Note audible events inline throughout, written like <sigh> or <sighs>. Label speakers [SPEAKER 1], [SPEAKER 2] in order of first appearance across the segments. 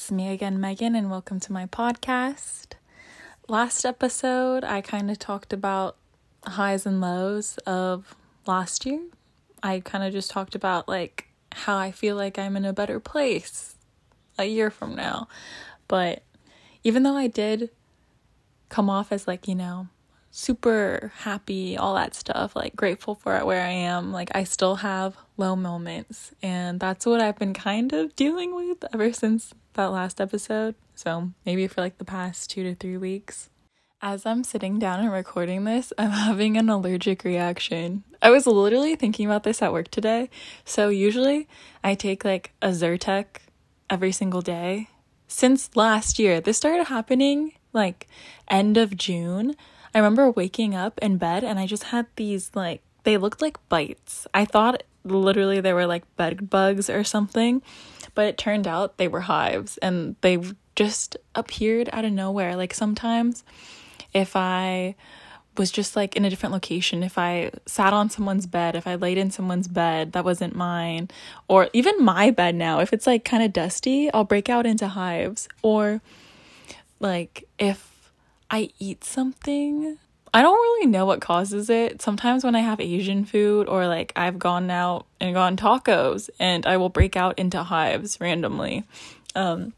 [SPEAKER 1] It's me again, Meagan, and welcome to my podcast. Last episode, I kind of talked about highs and lows of last year. I kind of just talked about like how I feel like I'm in a better place a year from now. But even though I did come off as like, you know, super happy, all that stuff, like grateful for where I am. Like I still have low moments, and that's what I've been kind of dealing with ever since that last episode. So, maybe for like the past 2 to 3 weeks. As I'm sitting down and recording this, <laughs> I'm having an allergic reaction. I was literally thinking about this at work today. So, usually I take like a Zyrtec every single day. Since last year, this started happening like end of June. I remember waking up in bed and I just had these like they looked like bites. I thought literally they were like bed bugs or something, but it turned out they were hives and they just appeared out of nowhere. Like sometimes if I was just like in a different location, if I sat on someone's bed, if I laid in someone's bed that wasn't mine, or even my bed now, if it's like kind of dusty, I'll break out into hives. Or like if I eat something. I don't really know what causes it. Sometimes when I have Asian food or like I've gone out and gone tacos and I will break out into hives randomly. Um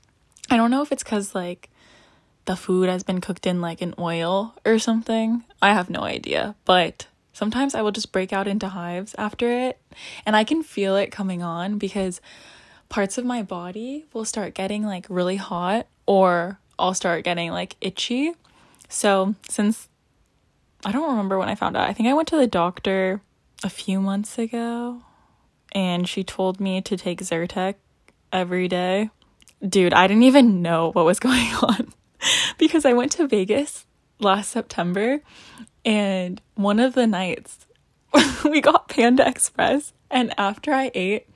[SPEAKER 1] I don't know if it's cuz like the food has been cooked in like an oil or something. I have no idea, but sometimes I will just break out into hives after it and I can feel it coming on because parts of my body will start getting like really hot or I'll start getting like itchy so, since I don't remember when I found out, I think I went to the doctor a few months ago and she told me to take Zyrtec every day. Dude, I didn't even know what was <laughs> going on <laughs> because I went to Vegas last September and one of the nights <laughs> we got Panda Express and after I ate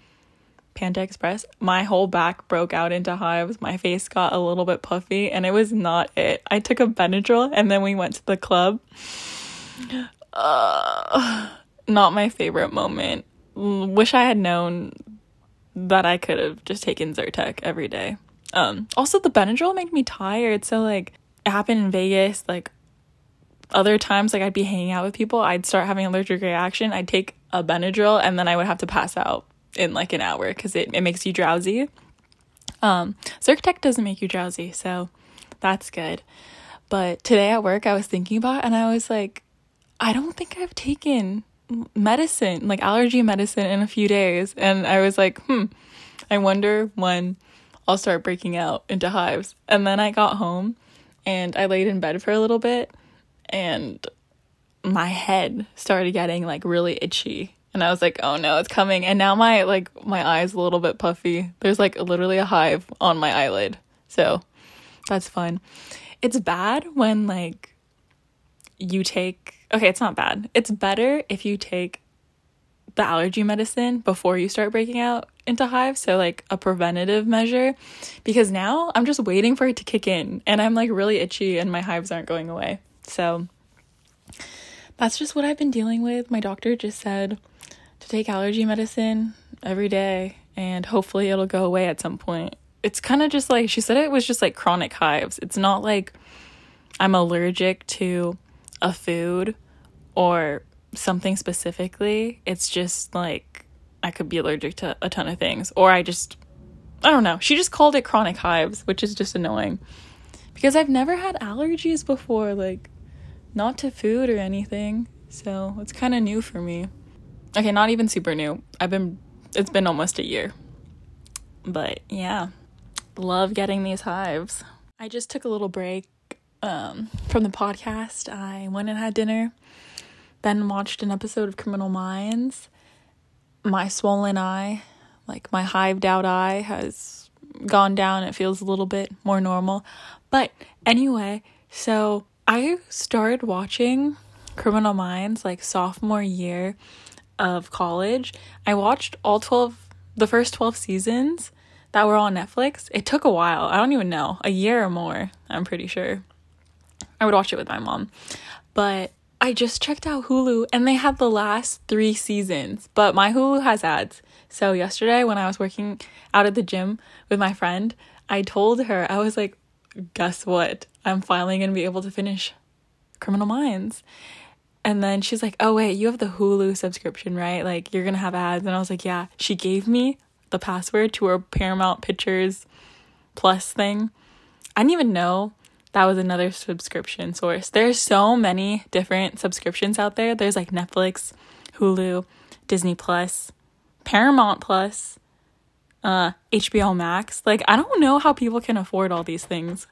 [SPEAKER 1] Panda Express, my whole back broke out into hives. My face got a little bit puffy, and it was not it. I took a Benadryl, and then we went to the club. Uh, not my favorite moment. Wish I had known that I could have just taken Zyrtec every day. Um, also, the Benadryl made me tired, so like it happened in Vegas. Like other times, like I'd be hanging out with people, I'd start having allergic reaction. I'd take a Benadryl, and then I would have to pass out in like an hour because it, it makes you drowsy. Um, Zyrtec doesn't make you drowsy, so that's good. But today at work, I was thinking about and I was like, I don't think I've taken medicine, like allergy medicine, in a few days. And I was like, hmm, I wonder when I'll start breaking out into hives. And then I got home and I laid in bed for a little bit and my head started getting like really itchy and I was like, "Oh no, it's coming." And now my like my eyes a little bit puffy. There's like literally a hive on my eyelid. So, that's fun. It's bad when like you take Okay, it's not bad. It's better if you take the allergy medicine before you start breaking out into hives, so like a preventative measure because now I'm just waiting for it to kick in and I'm like really itchy and my hives aren't going away. So, that's just what I've been dealing with. My doctor just said to take allergy medicine every day and hopefully it'll go away at some point. It's kind of just like she said it was just like chronic hives. It's not like I'm allergic to a food or something specifically. It's just like I could be allergic to a ton of things or I just I don't know. She just called it chronic hives, which is just annoying. Because I've never had allergies before like not to food or anything. So, it's kind of new for me. Okay, not even super new. I've been it's been almost a year. But yeah, love getting these hives. I just took a little break um, from the podcast. I went and had dinner, then watched an episode of Criminal Minds. My swollen eye, like my hived out eye, has gone down. It feels a little bit more normal. But anyway, so I started watching Criminal Minds like sophomore year of college, I watched all 12, the first 12 seasons that were on Netflix. It took a while. I don't even know, a year or more, I'm pretty sure. I would watch it with my mom. But I just checked out Hulu and they had the last three seasons, but my Hulu has ads. So, yesterday when I was working out at the gym with my friend, I told her, I was like, guess what? I'm finally to be able to finish Criminal Minds. And then she's like, oh, wait, you have the Hulu subscription, right? Like, you're to have ads. And I was like, yeah. She gave me the password to her Paramount Pictures Plus thing. I didn't even know that was another subscription source. There's so many different subscriptions out there. There's like Netflix, Hulu, Disney Plus, Paramount Plus, uh, HBO Max. Like, I don't know how people can afford all these things.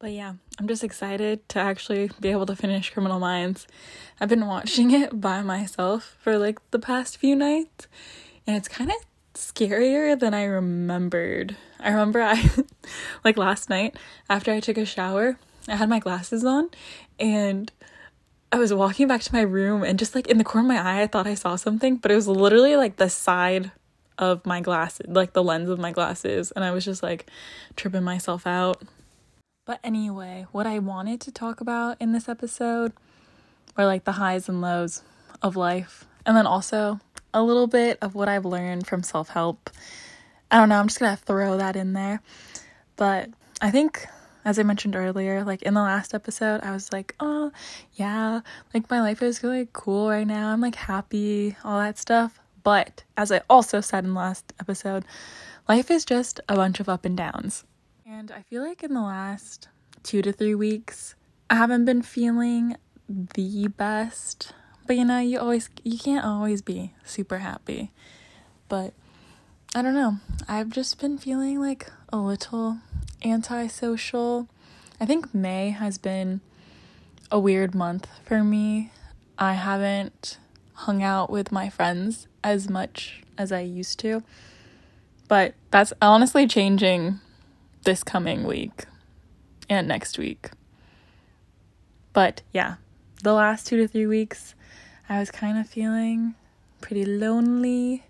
[SPEAKER 1] But yeah, I'm just excited to actually be able to finish Criminal Minds. I've been watching it by myself for like the past few nights, and it's kind of scarier than I remembered. I remember I, <laughs> like last night, after I took a shower, I had my glasses on, and I was walking back to my room, and just like in the corner of my eye, I thought I saw something, but it was literally like the side of my glasses, like the lens of my glasses, and I was just like tripping myself out. But anyway, what I wanted to talk about in this episode were like the highs and lows of life, and then also a little bit of what I've learned from self help. I don't know, I'm just gonna throw that in there. But I think, as I mentioned earlier, like in the last episode, I was like, oh, yeah, like my life is really cool right now. I'm like happy, all that stuff. But as I also said in the last episode, life is just a bunch of up and downs. And I feel like in the last two to three weeks, I haven't been feeling the best. But you know, you always you can't always be super happy. But I don't know. I've just been feeling like a little antisocial. I think May has been a weird month for me. I haven't hung out with my friends as much as I used to. But that's honestly changing this coming week and next week. But yeah, the last two to three weeks, I was kind of feeling pretty lonely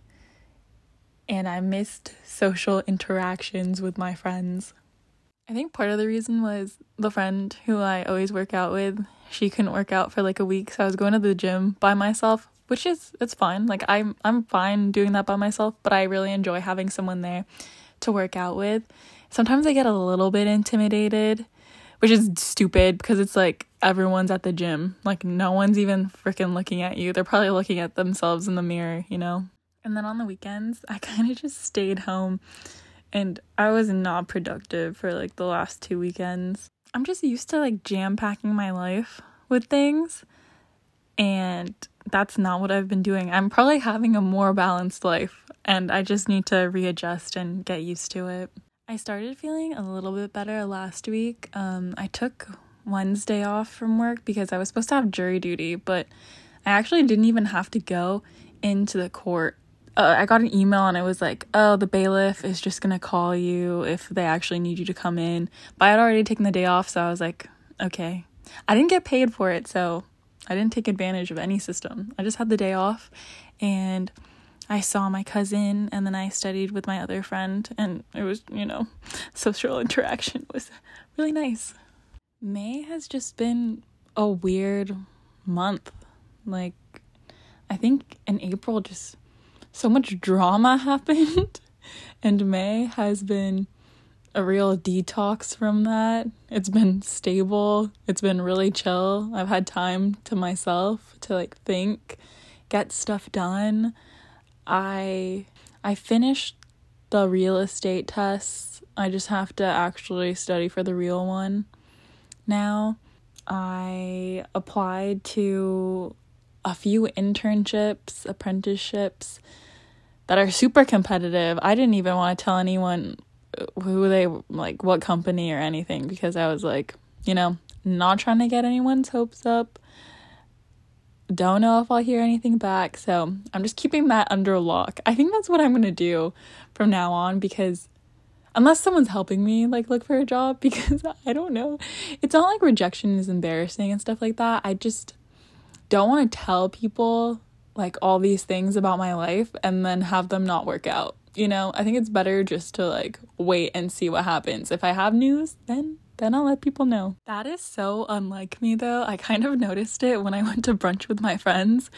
[SPEAKER 1] and I missed social interactions with my friends. I think part of the reason was the friend who I always work out with, she couldn't work out for like a week, so I was going to the gym by myself, which is it's fine. Like I'm I'm fine doing that by myself, but I really enjoy having someone there to work out with sometimes I get a little bit intimidated, which is stupid because it's like everyone's at the gym. Like no one's even freaking looking at you. They're probably looking at themselves in the mirror, you know? And then on the weekends, <laughs> I kind of just stayed home and I was not productive for like the last two weekends. I'm just used to like jam packing my life with things and that's not what I've been doing. I'm probably having a more balanced life and I just need to readjust and get used to it. I started feeling a little bit better last week. Um, I took Wednesday off from work because I was supposed to have jury duty, but I actually didn't even have to go into the court. Uh, I got an email and it was like, oh, the bailiff is just gonna call you if they actually need you to come in. But I had already taken the day off, so I was like, okay. I didn't get paid for it, so I didn't take advantage of any system. I just had the day off and I saw my cousin and then I studied with my other friend and it was, you know, <laughs> social interaction was really nice. May has just been a weird month. Like I think in April just so much drama <laughs> happened and May has been a real detox from that. It's been stable. It's been really chill. I've had time to myself to like think, get stuff done I I finished the real estate tests. I just have to actually study for the real one now. I applied to a few internships, apprenticeships that are super competitive. I didn't even want to tell anyone uh, who they like what company or anything because I was like, you know, not trying to get anyone's hopes up. Don't know if I'll hear anything back, so I'm just keeping that under lock. I think that's what I'm gonna do from now on because unless someone's helping me like look for a job <laughs> because I don't know. It's not like rejection is embarrassing and stuff like that. I just don't want to tell people like all these things about my life and then have them not work out. You know, I think it's better just to like wait and see what happens. If I have news, then then I'll let people know. That is so unlike me though. I kind of noticed it when I went to brunch with my friends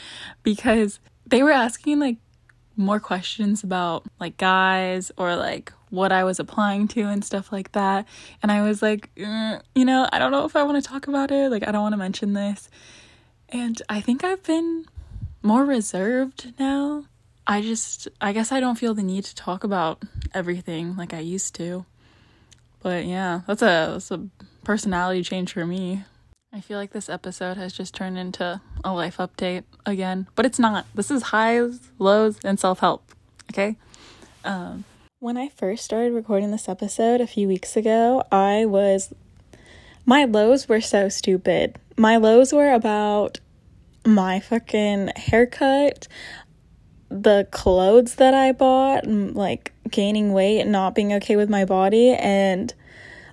[SPEAKER 1] because they were asking like more questions about like guys or like what I was applying to and stuff like that. And I was like, mm, you know, I don't know if I want to talk about it. Like, I don't want to mention this. And I think I've been more reserved now. I just, I guess I don't feel the need to talk about everything like I used to. But yeah, that's a, that's a personality change for me. I feel like this episode has just turned into a life update again, but it's not. This is highs, lows, and self help. Okay? Um, when I first started recording this episode a few weeks ago, I was. My lows were so stupid. My lows were about my fucking haircut, the clothes that I bought, like gaining weight, and not being okay with my body, and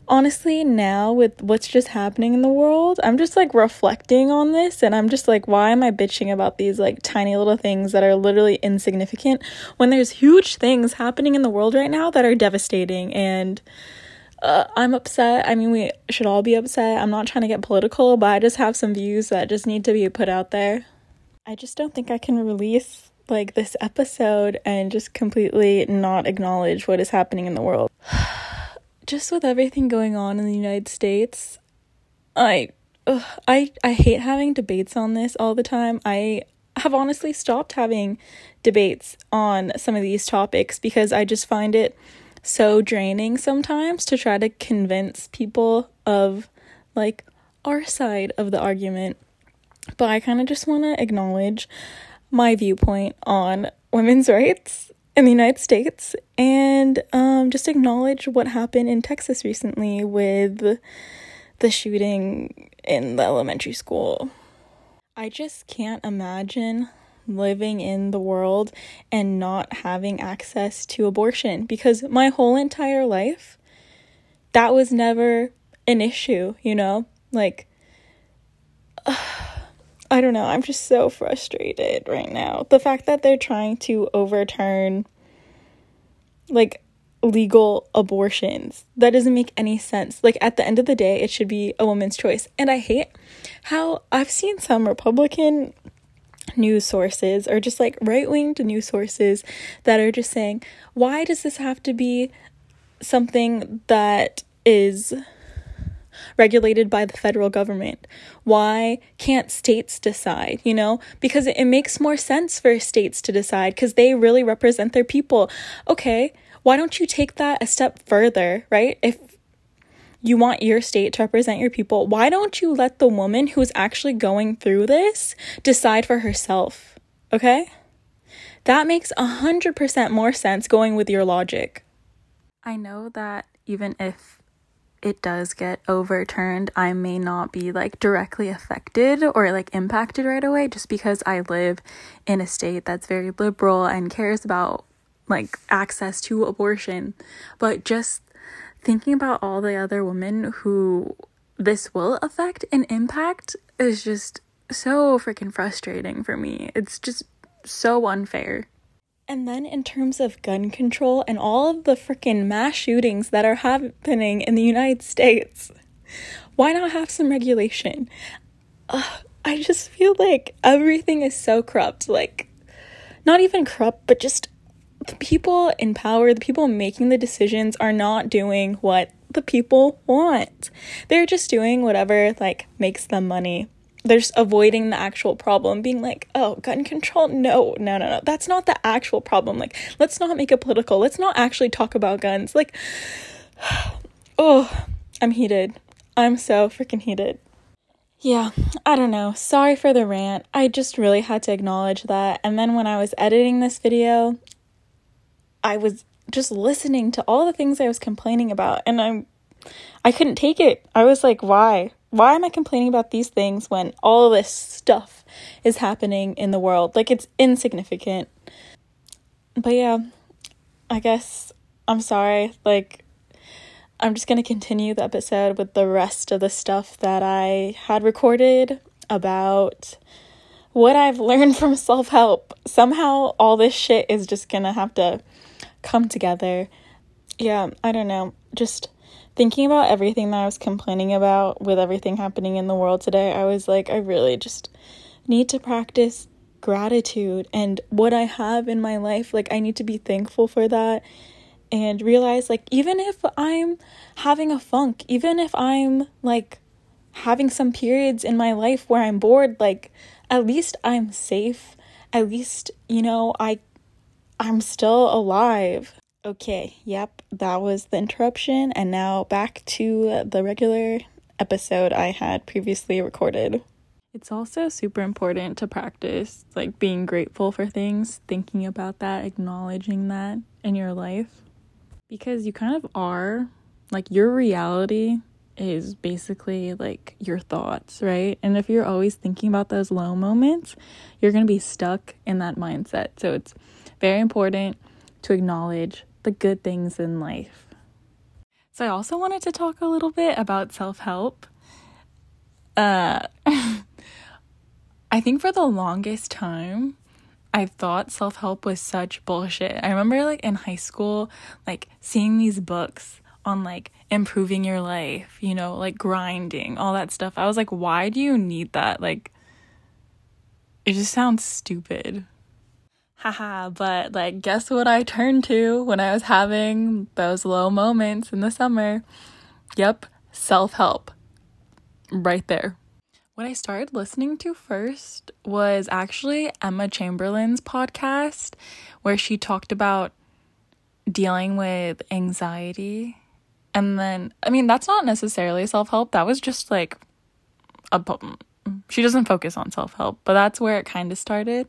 [SPEAKER 1] honestly, now with what's just happening in the world, I'm just like reflecting on this and I'm just like, why am I bitching about these like tiny little things that are literally insignificant when there's huge things happening in the world right now that are devastating and uh, I'm upset. I mean, we should all be upset. I'm not trying to get political, but I just have some views that just need to be put out there. I just don't think I can release like this episode and just completely not acknowledge what is happening in the world. <sighs> <sighs> just with everything going on in the United States, I ugh, I I hate having debates on this all the time. I have honestly stopped having debates on some of these topics because I just find it so draining sometimes to try to convince people of like our side of the argument. But I kind of just want to acknowledge my viewpoint on women's <laughs> rights in the United States and um, just acknowledge what happened in Texas recently with the shooting in the elementary school. I just can't imagine living in the world and not having access to abortion because my whole entire life that was never an issue, you know? Like <sighs> uh, I don't know. I'm just so frustrated right now. The fact that they're trying to overturn like legal abortions. That doesn't make any sense. Like at the end of the day, it should be a woman's choice. And I hate how I've seen some Republican news sources or just like right-winged news sources that are just saying, "Why does this have to be something that is regulated by the federal government? Why can't states decide? You know, because it, makes more sense for states to decide because they really represent their people. Okay, why don't you take that a step further, right? If you want your state to represent your people, why don't you let the woman who's actually going through this decide for herself? Okay? That makes a hundred percent more sense going with your logic. I know that even if it does get overturned, I may not be like directly affected or like impacted right away just because I live in a state that's very liberal and cares about like access to abortion. But just thinking about all the other women who this will affect and impact is just so freaking frustrating for me. It's just so unfair. And then, in terms of gun control and all of the freaking mass shootings that are happening in the United States, why not have some regulation? I just feel like everything is so corrupt. Like, not even corrupt, but just the people in power, the people making the decisions, are not doing what the people want. They're just doing whatever, like, makes them money they're just avoiding the actual problem being like oh gun control? No no no no. That's not the actual problem. Like let's not make it political. Let's not actually talk about guns. Like <sighs> oh i'm heated. I'm so freaking heated. Yeah i don't know. Sorry for the rant. I just really had to acknowledge that. And then when i was editing this video i was just listening to all the things i was complaining about and i'm i couldn't take it. I was like why why am I complaining about these things when all this stuff is happening in the world? Like it's insignificant. But yeah, I guess I'm sorry. Like I'm just going to continue the episode with the rest of the stuff that I had recorded about what I've learned <laughs> from self help. Somehow, all this shit is just going to have to come together. Yeah, I don't know. Just thinking about everything that I was complaining about with everything happening in the world today, I was like, I really just need to practice gratitude and what I have in my life. Like, I need to be thankful for that and realize, like, even if I'm having a funk, even if I'm like having some periods in my life where I'm bored, like, at least I'm safe. At least, you know, I I'm still alive. Okay, yep, that was the interruption and now back to the regular episode I had previously recorded. It's also super important to practice like being grateful for things, thinking about that, acknowledging that in your life because you kind of are like your reality is basically like your thoughts, right? And if you're always thinking about those low moments, you're going to be stuck in that mindset. So it's very important to acknowledge the good things in life. So I also wanted to talk a little bit about self-help. Uh <laughs> I think for the longest time, I thought self help was such bullshit. I remember, like, in high school, like, seeing these books on, like, improving your life, you know, like grinding, all that stuff. I was like, why do you need that? Like, it just sounds stupid. Haha, but, like, guess what I turned to when I was having those low moments in the summer? Yep, self help. Right there. What I started listening to first was actually Emma Chamberlain's podcast, where she talked about dealing with anxiety. And then, I mean, that's not necessarily self help. That was just like a. She doesn't focus on self help, but that's where it kind of started.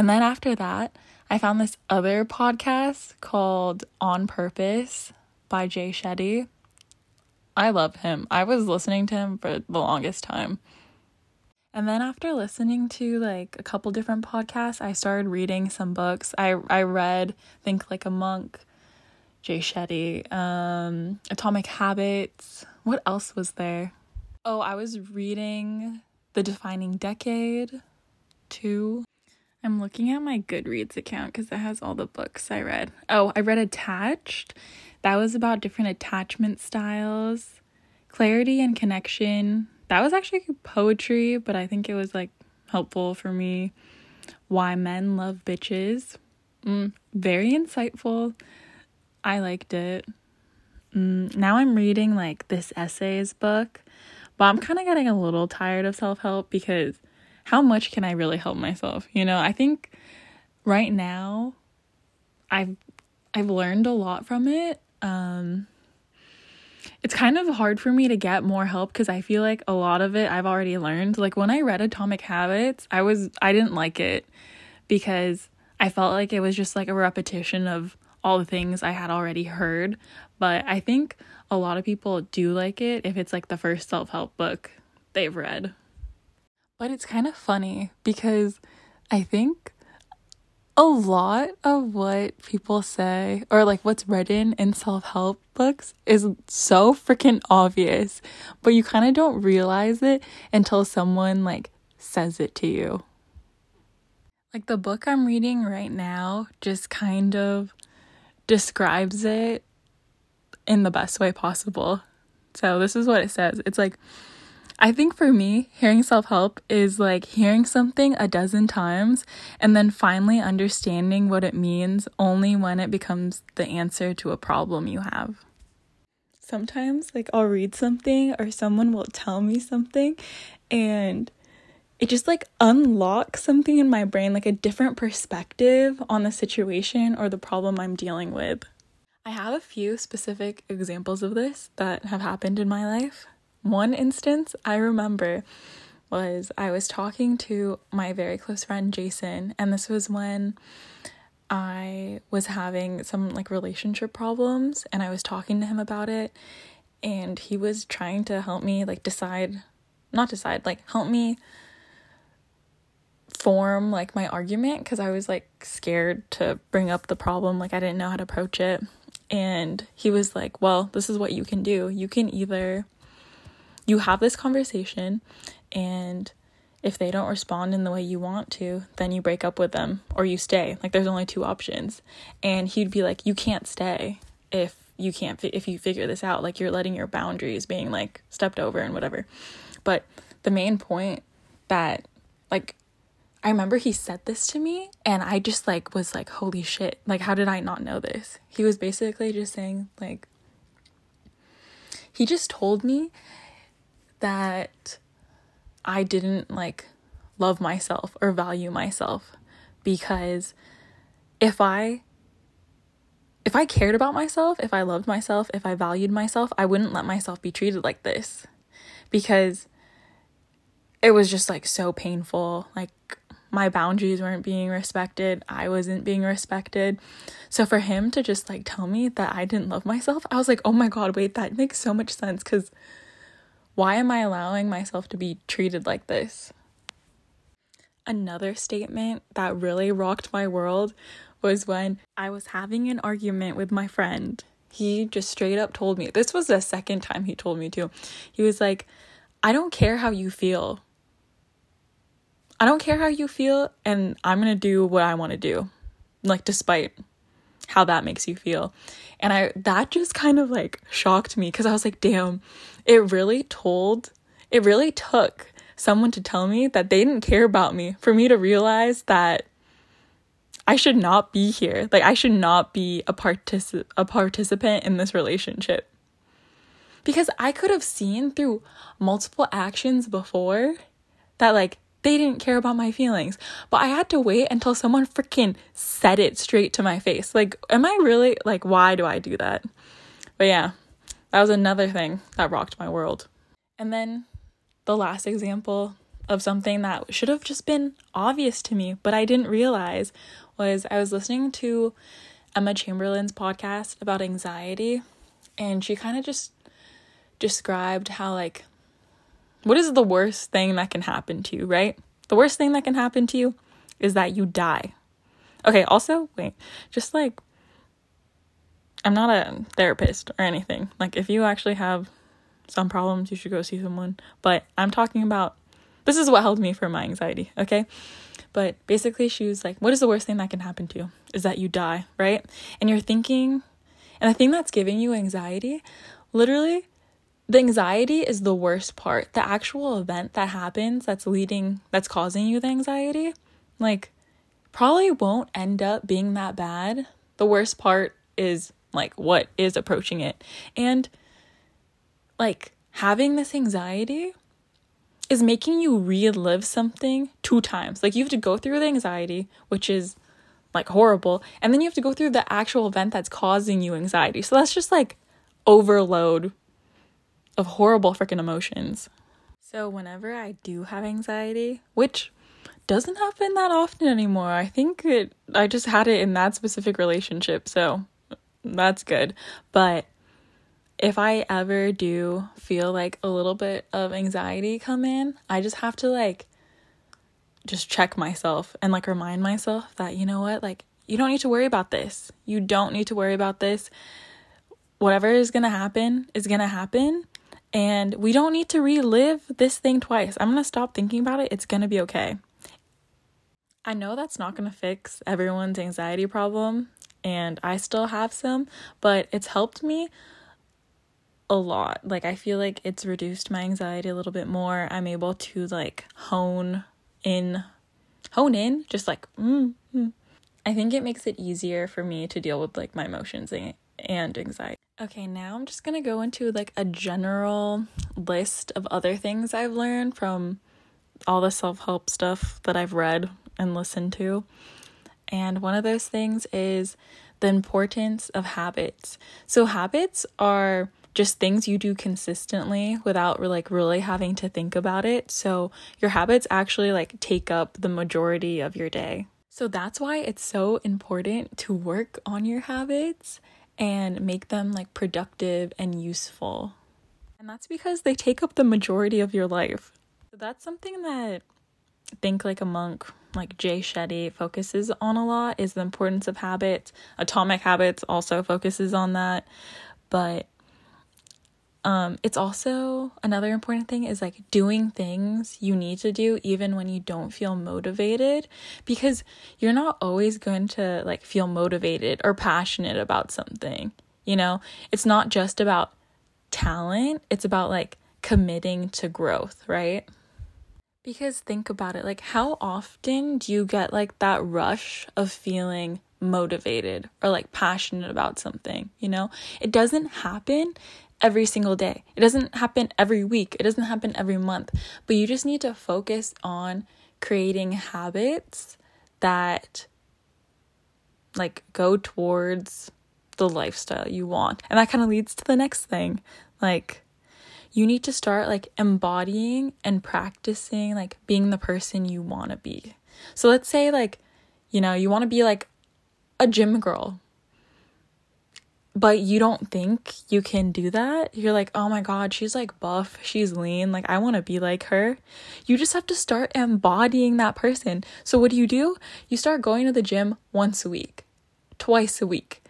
[SPEAKER 1] And then after that, I found this other podcast called On Purpose by Jay Shetty. I love him. I was listening to him for the longest time. And then after listening to like a couple different podcasts, I started reading some books. I I read Think Like a Monk, Jay Shetty, um, Atomic Habits. What else was there? Oh, I was reading The Defining Decade too. I'm looking at my Goodreads account because it has all the books I read. Oh, I read Attached. That was about different attachment styles, clarity and connection, that was actually poetry, but I think it was like helpful for me. Why Men Love Bitches. Mm, very insightful. I liked it. Mm, now I'm reading like this essays book, but I'm kind of getting a little tired of self help because how much can I really help myself? You know, I think right now I've I've learned a lot from it. Um, it's kind of hard for me to get more help because I feel like a lot of it I've already learned. Like when I read Atomic Habits, I was I didn't like it because I felt like it was just like a repetition of all the things I had already heard. But I think a lot of people do like it if it's like the first self-help book they've read. But it's kind of funny because I think a lot of what people say or like what's written in self-help books is so freaking obvious, but you kind of don't realize it until someone like says it to you. Like the book I'm reading right now just kind of describes it in the best way possible. So this is what it says. It's like I think for me, hearing self help is like hearing something a dozen times and then finally understanding what it means only when it becomes the answer to a problem you have. Sometimes, like, I'll read something or someone will tell me something and it just like unlocks something in my brain, like a different perspective on the situation or the problem I'm dealing with. I have a few specific examples of this that have happened in my life. One instance I remember was I was talking to my very close friend Jason, and this was when I was having some like relationship problems, and I was talking to him about it, and he was trying to help me like decide, not decide, like help me form like my argument because I was like scared to bring up the problem, like I didn't know how to approach it. And he was like, Well, this is what you can do. You can either you have this conversation and if they don't respond in the way you want to, then you break up with them or you stay. Like there's only two options. And he'd be like, "You can't stay if you can't fi- if you figure this out. Like you're letting your boundaries being like stepped over and whatever." But the main point that like I remember he said this to me and I just like was like holy shit. Like how did I not know this? He was basically just saying like he just told me that I didn't like love myself or value myself because if I if I cared about myself, if I loved myself, if I valued myself, I wouldn't let myself be treated like this because it was just like so painful. Like my boundaries weren't being respected. I wasn't being respected. So for him to just like tell me that I didn't love myself, I was like, "Oh my god, wait, that makes so much sense cuz why am I allowing myself to be treated like this?" Another statement that really rocked my world was when I was having an argument with my friend. He just straight up told me, this was the second time he told me to. He was like, I don't care how you feel. I don't care how you feel, and I'm gonna do what I wanna do. Like, despite how that makes you feel. And I that just kind of like shocked me because I was like, damn, it really told, it really took someone to tell me that they didn't care about me for me to realize that I should not be here. Like I should not be a partic- a participant in this relationship. Because I could have seen through multiple actions before that like they didn't care about my feelings. But I had to wait until someone freaking said it straight to my face. Like, am I really, like, why do I do that? But yeah, that was another thing that rocked my world. And then the last example of something that should have just been obvious to me, but I didn't realize was I was listening to Emma Chamberlain's podcast about anxiety, and she kind of just described how, like, what is the worst thing that can happen to you, right? The worst thing that can happen to you is that you die. Okay, also, wait, just like, I'm not a therapist or anything. Like, if you actually have some problems, you should go see someone. But I'm talking about this is what helped me for my anxiety, okay? But basically, she was like, What is the worst thing that can happen to you? Is that you die, right? And you're thinking, and the thing that's giving you anxiety, literally, the anxiety is the worst part. The actual event that happens that's leading, that's causing you the anxiety, like, probably won't end up being that bad. The worst part is like what is approaching it. And like having this anxiety is making you relive something two times. Like you have to go through the anxiety, which is like horrible, and then you have to go through the actual event that's causing you anxiety. So that's just like overload of horrible freaking emotions. So, whenever I do have anxiety, which doesn't happen that often anymore, I think it, I just had it in that specific relationship, so that's good. But if I ever do feel like a little bit of anxiety come in, I just have to like just check myself and like remind myself that, you know what, like, you don't need to worry about this. You don't need to worry about this. Whatever is gonna happen is gonna happen. And we don't need to relive this thing twice. I'm going to stop thinking about it. It's going to be okay. I know that's not going to fix everyone's anxiety problem, and I still have some, but it's helped me a lot. Like, I feel like it's reduced my anxiety a little bit more. I'm able to, like, hone in, hone in, just like, mm, mm. I think it makes it easier for me to deal with, like, my emotions and anxiety. Okay, now I'm just gonna go into like a general list of other things I've learned from all the self help stuff that I've read and listened to. And one of those things is the importance of habits. So, habits are just things you do consistently without like really having to think about it. So, your habits actually like take up the majority of your day. So, that's why it's so important to work on your habits and make them like productive and useful. And that's because they take up the majority of your life. So that's something that Think Like a Monk, like Jay Shetty, focuses on a lot is the importance of habits. Atomic Habits also focuses on that. But um, it's also another important thing is like doing things you need to do even when you don't feel motivated because you're not always going to like feel motivated or passionate about something. You know, it's not just about talent, it's about like committing to growth, right? Because think about it like, how often do you get like that rush of feeling motivated or like passionate about something? You know, it doesn't happen every single day, it doesn't happen every week, it doesn't happen every month, but you just need to focus on creating habits that like go towards the lifestyle you want. And that kind of leads to the next thing. Like you need to start like embodying and practicing like being the person you want to be. So let's say like you know, you want to be like a gym girl. But you don't think you can do that. You're like, "Oh my god, she's like buff, she's lean, like I want to be like her." You just have to start embodying that person. So what do you do? You start going to the gym once a week, twice a week.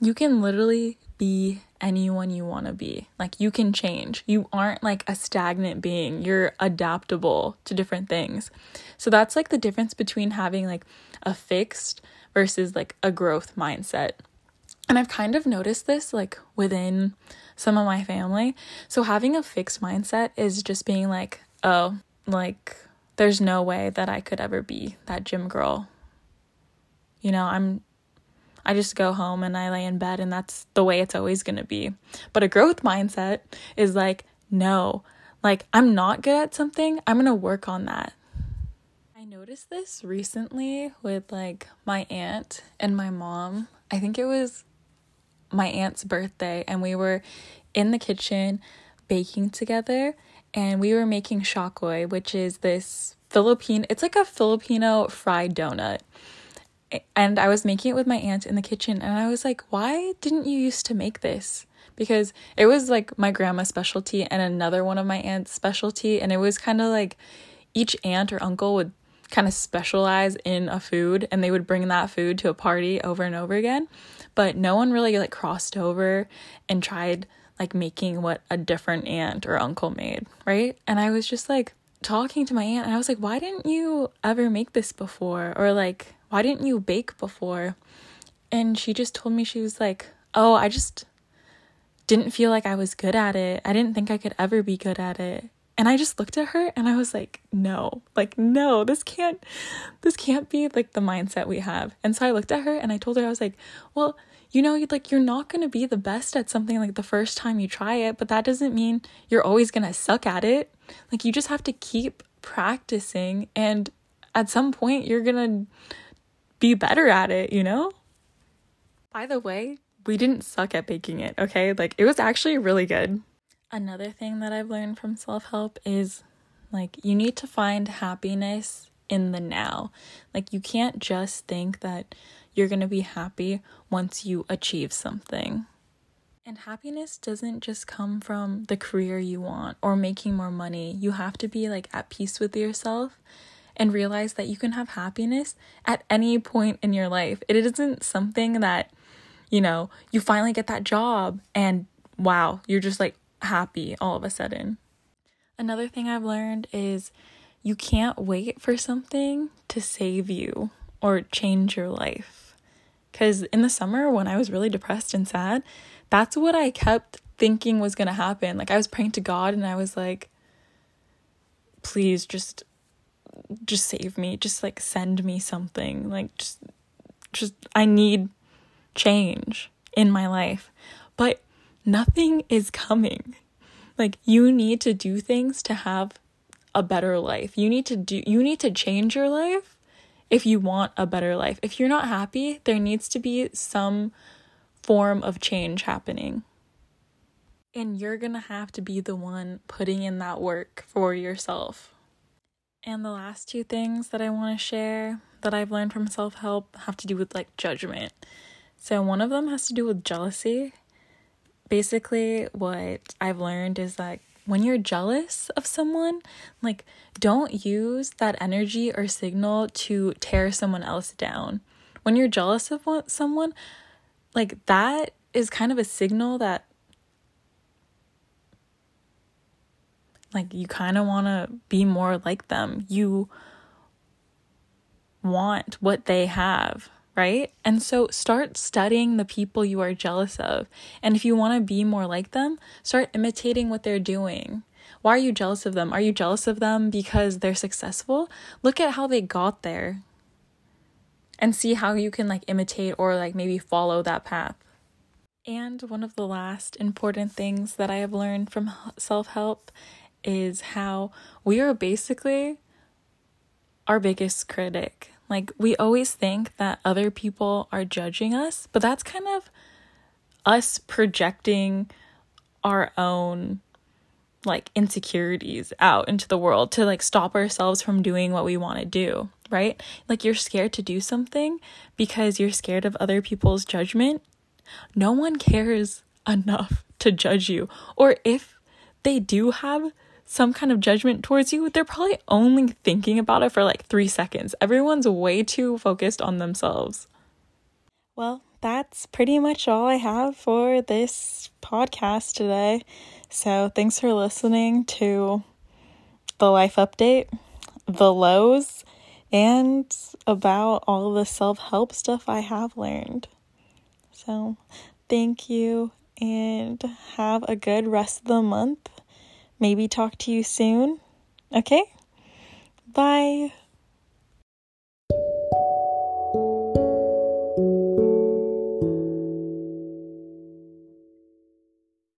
[SPEAKER 1] You can literally be anyone you want to be. Like you can change. You aren't like a stagnant being. You're adaptable to different things. So that's like the difference between having like a fixed versus like a growth mindset. And I've kind of noticed this like within some of my family. So having a fixed mindset is just being like, oh, like there's no way that I could ever be that gym girl. You know, I'm I just go home and I lay in bed and that's the way it's always going to be. But a growth mindset is like, no, like I'm not good at something, I'm going to work on that. I noticed this recently with like my aunt and my mom. I think it was my aunt's birthday and we were in the kitchen baking together and we were making shakoy, which is this Philippine, it's like a Filipino fried donut and I was making it with my aunt in the kitchen and I was like, "Why didn't you used to make this?" Because it was like my grandma's specialty and another one of my aunt's specialty and it was kind of like each aunt or uncle would kind of specialize in a food and they would bring that food to a party over and over again. But no one really like crossed over and tried like making what a different aunt or uncle made, right? And I was just like talking to my aunt and I was like, "Why didn't you ever make this before?" Or like why didn't you bake before? And she just told me, she was like, oh, I just didn't feel like I was good at it. I didn't think I could ever be good at it. And I just looked at her and I was like, no, like, no, this can't, this can't be like the mindset we have. And so I looked at her and I told her, I was like, well, you know, like, you're not going to be the best at something like the first time you try it, but that doesn't mean you're always going to suck at it. Like, you just have to keep practicing. And at some point, you're going to be better at it, you know? By the way, we didn't suck at baking it, okay? Like, it was actually really good. Another thing that I've learned from self help is like, you need to find happiness in the now. Like, you can't just think that you're gonna be happy once you achieve something. And happiness doesn't just come from the career you want or making more money. You have to be like at peace with yourself and realize that you can have happiness at any point in your life. It isn't something that, you know, you finally get that job and wow, you're just like happy all of a sudden. Another thing I've learned is you can't wait for something to save you or change your life. Because in the summer, when I was really depressed and sad, that's what I kept thinking was going to happen. Like, I was praying to God and I was like, please just just save me just like send me something like just just i need change in my life but nothing is coming. Like you need to do things to have a better life. You need to do you need to change your life if you want a better life. If you're not happy there needs to be some form of change happening. And you're going to have to be the one putting in that work for yourself. And the last two things that I want to share that I've learned from self help have to do with like judgment. So, one of them has to do with jealousy. Basically, what I've learned is that when you're jealous of someone, like don't use that energy or signal to tear someone else down. When you're jealous of someone, like that is kind of a signal that Like, you kind of want to be more like them. You want what they have, right? And so start studying the people you are jealous of. And if you want to be more like them, start imitating what they're doing. Why are you jealous of them? Are you jealous of them because they're successful? Look at how they got there and see how you can like imitate or like maybe follow that path. And one of the last important things that I have learned from self help is how we are basically our biggest critic. Like, we always think that other people are judging us, but that's kind of us projecting our own like insecurities out into the world to like stop ourselves from doing what we want to do, right? Like you're scared to do something because you're scared of other people's judgment. No one cares enough to judge you. Or if they do have some kind of judgment towards you, they're probably only thinking about it for like three seconds. Everyone's way too focused on themselves. Well, that's pretty much all I have for this podcast today. So, thanks for listening to the life update, the lows, and about all the self help stuff I have learned. So, thank you and have a good rest of the month. Maybe talk to you soon. Okay? Bye.